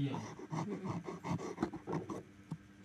Yeah.